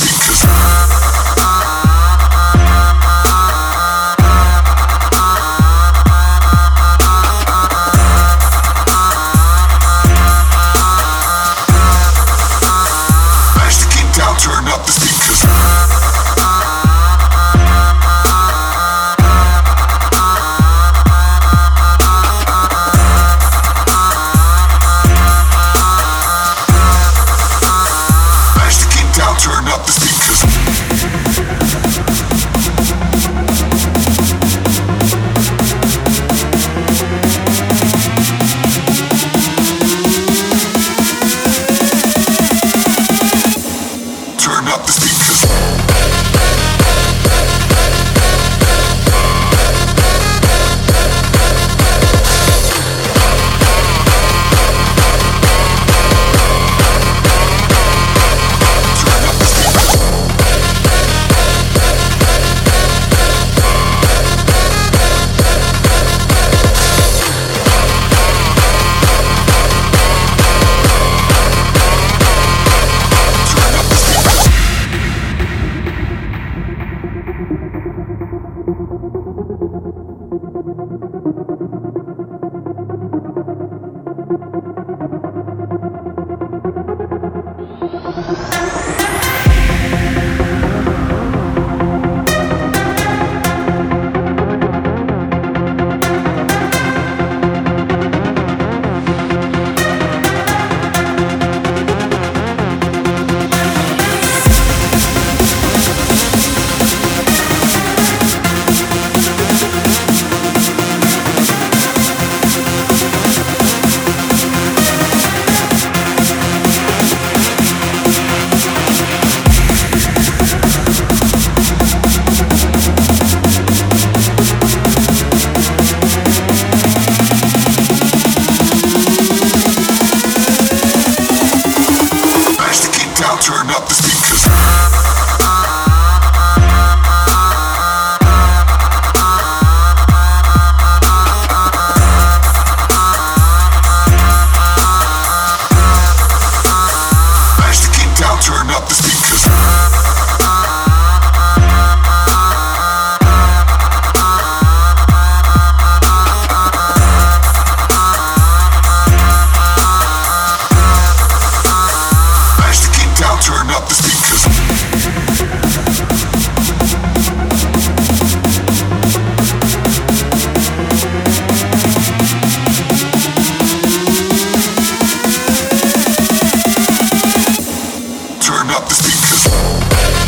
Because This the speakers. turn up the speakers.